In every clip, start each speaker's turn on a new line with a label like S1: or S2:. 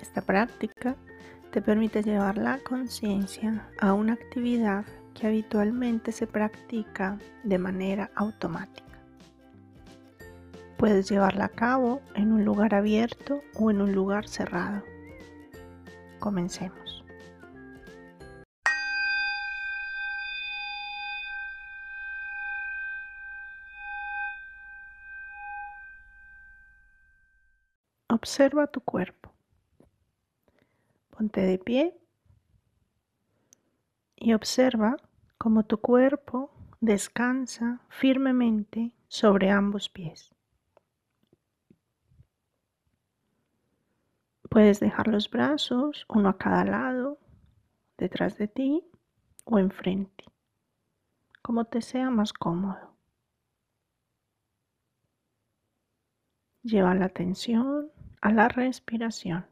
S1: Esta práctica te permite llevar la conciencia a una actividad que habitualmente se practica de manera automática. Puedes llevarla a cabo en un lugar abierto o en un lugar cerrado. Comencemos. Observa tu cuerpo. De pie y observa cómo tu cuerpo descansa firmemente sobre ambos pies. Puedes dejar los brazos uno a cada lado, detrás de ti o enfrente, como te sea más cómodo. Lleva la atención a la respiración,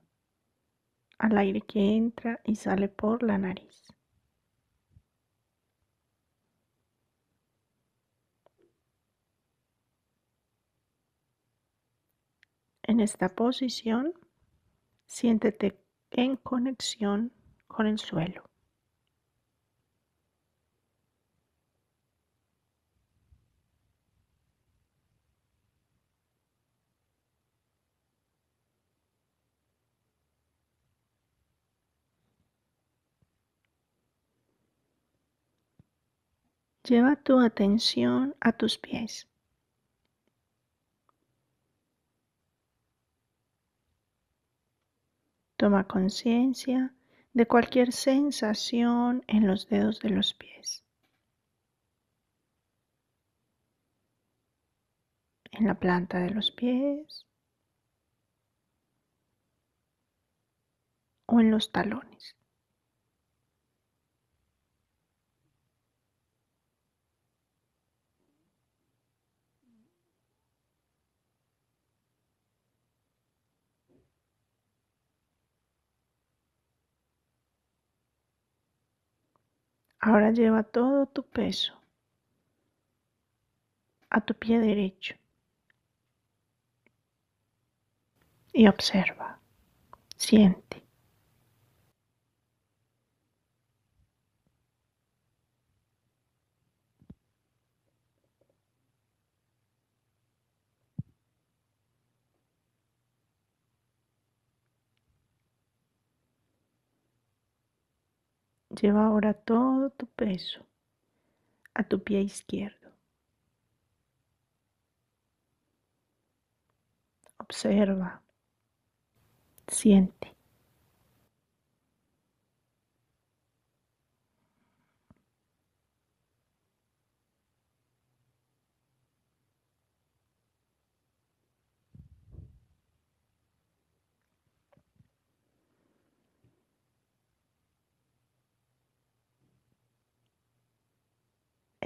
S1: al aire que entra y sale por la nariz. En esta posición, siéntete en conexión con el suelo. Lleva tu atención a tus pies. Toma conciencia de cualquier sensación en los dedos de los pies. En la planta de los pies o en los talones. Ahora lleva todo tu peso a tu pie derecho y observa, siente. Lleva ahora todo tu peso a tu pie izquierdo. Observa, siente.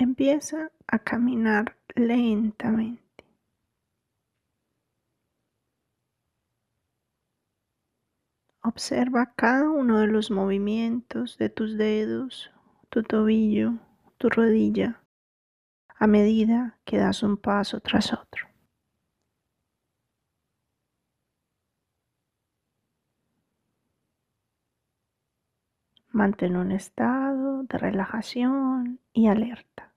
S1: Empieza a caminar lentamente. Observa cada uno de los movimientos de tus dedos, tu tobillo, tu rodilla, a medida que das un paso tras otro. Mantén un estado de relajación y alerta.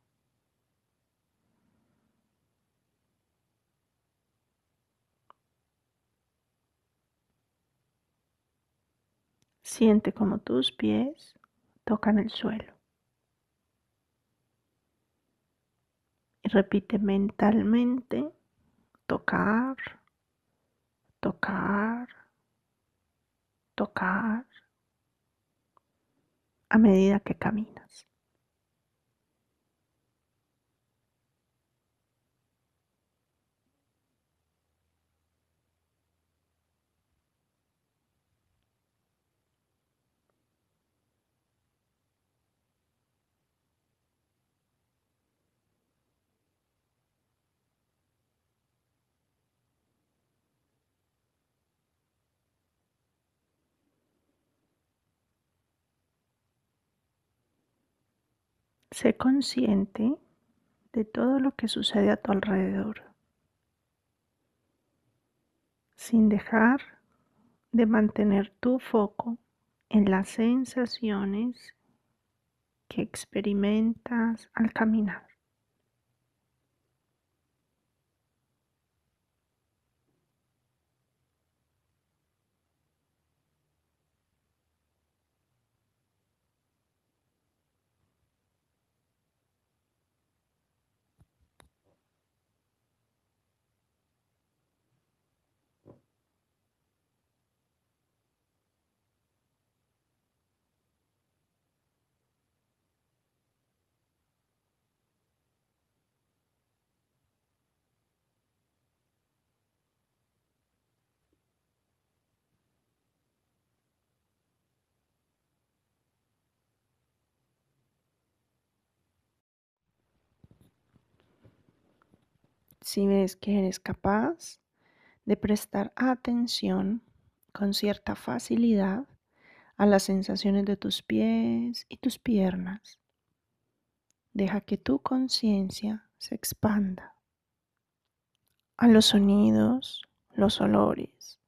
S1: Siente como tus pies tocan el suelo. Y repite mentalmente tocar, tocar, tocar a medida que caminas. Sé consciente de todo lo que sucede a tu alrededor, sin dejar de mantener tu foco en las sensaciones que experimentas al caminar. Si ves que eres capaz de prestar atención con cierta facilidad a las sensaciones de tus pies y tus piernas, deja que tu conciencia se expanda a los sonidos, los olores,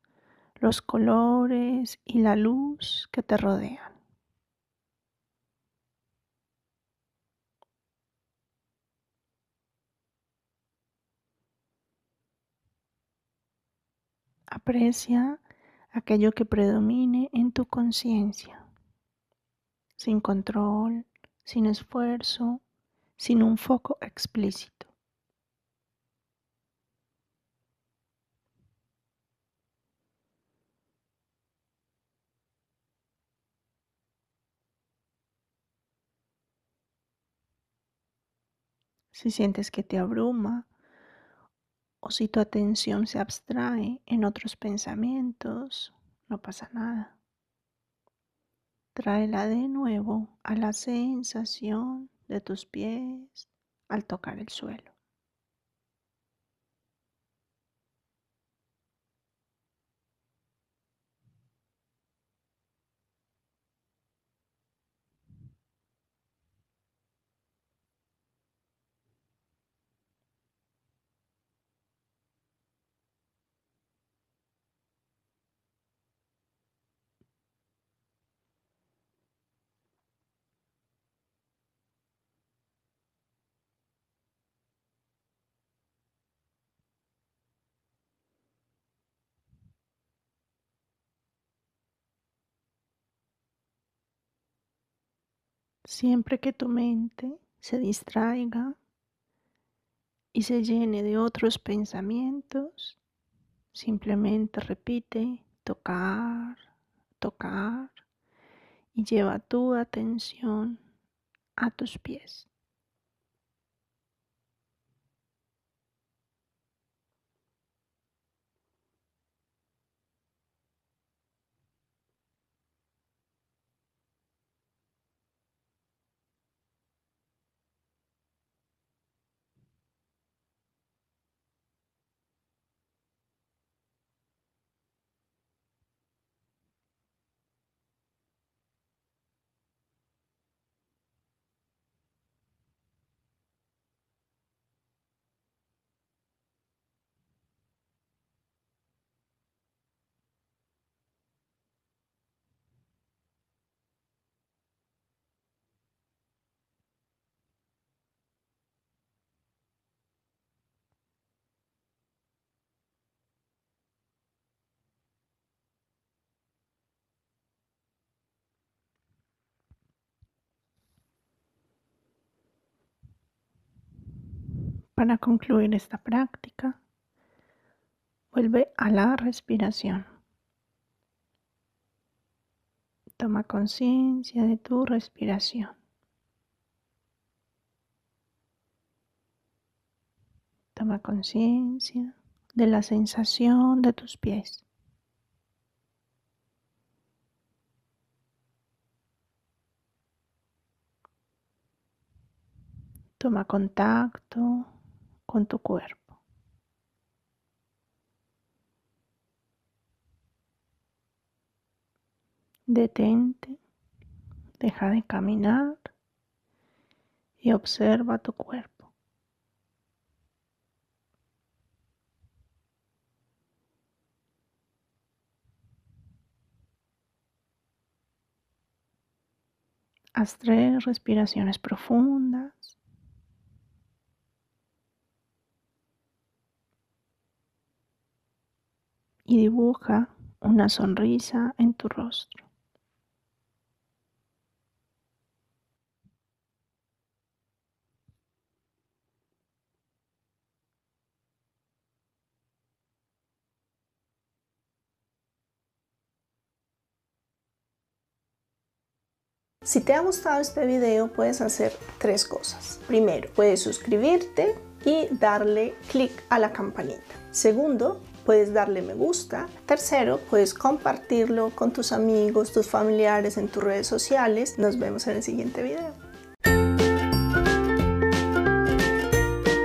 S1: los colores y la luz que te rodean. Aprecia aquello que predomine en tu conciencia, sin control, sin esfuerzo, sin un foco explícito. Si sientes que te abruma o si tu atención se abstrae en otros pensamientos, no pasa nada. Tráela de nuevo a la sensación de tus pies al tocar el suelo. Siempre que tu mente se distraiga y se llene de otros pensamientos, simplemente repite tocar, tocar y lleva tu atención a tus pies. Para concluir esta práctica, vuelve a la respiración. Toma conciencia de tu respiración. Toma conciencia de la sensación de tus pies. Toma contacto con tu cuerpo. Detente, deja de caminar y observa tu cuerpo. Haz tres respiraciones profundas. Y dibuja una sonrisa en tu rostro. Si te ha gustado este video puedes hacer tres cosas. Primero, puedes suscribirte y darle clic a la campanita. Segundo, puedes darle me gusta. Tercero, puedes compartirlo con tus amigos, tus familiares en tus redes sociales. Nos vemos en el siguiente video.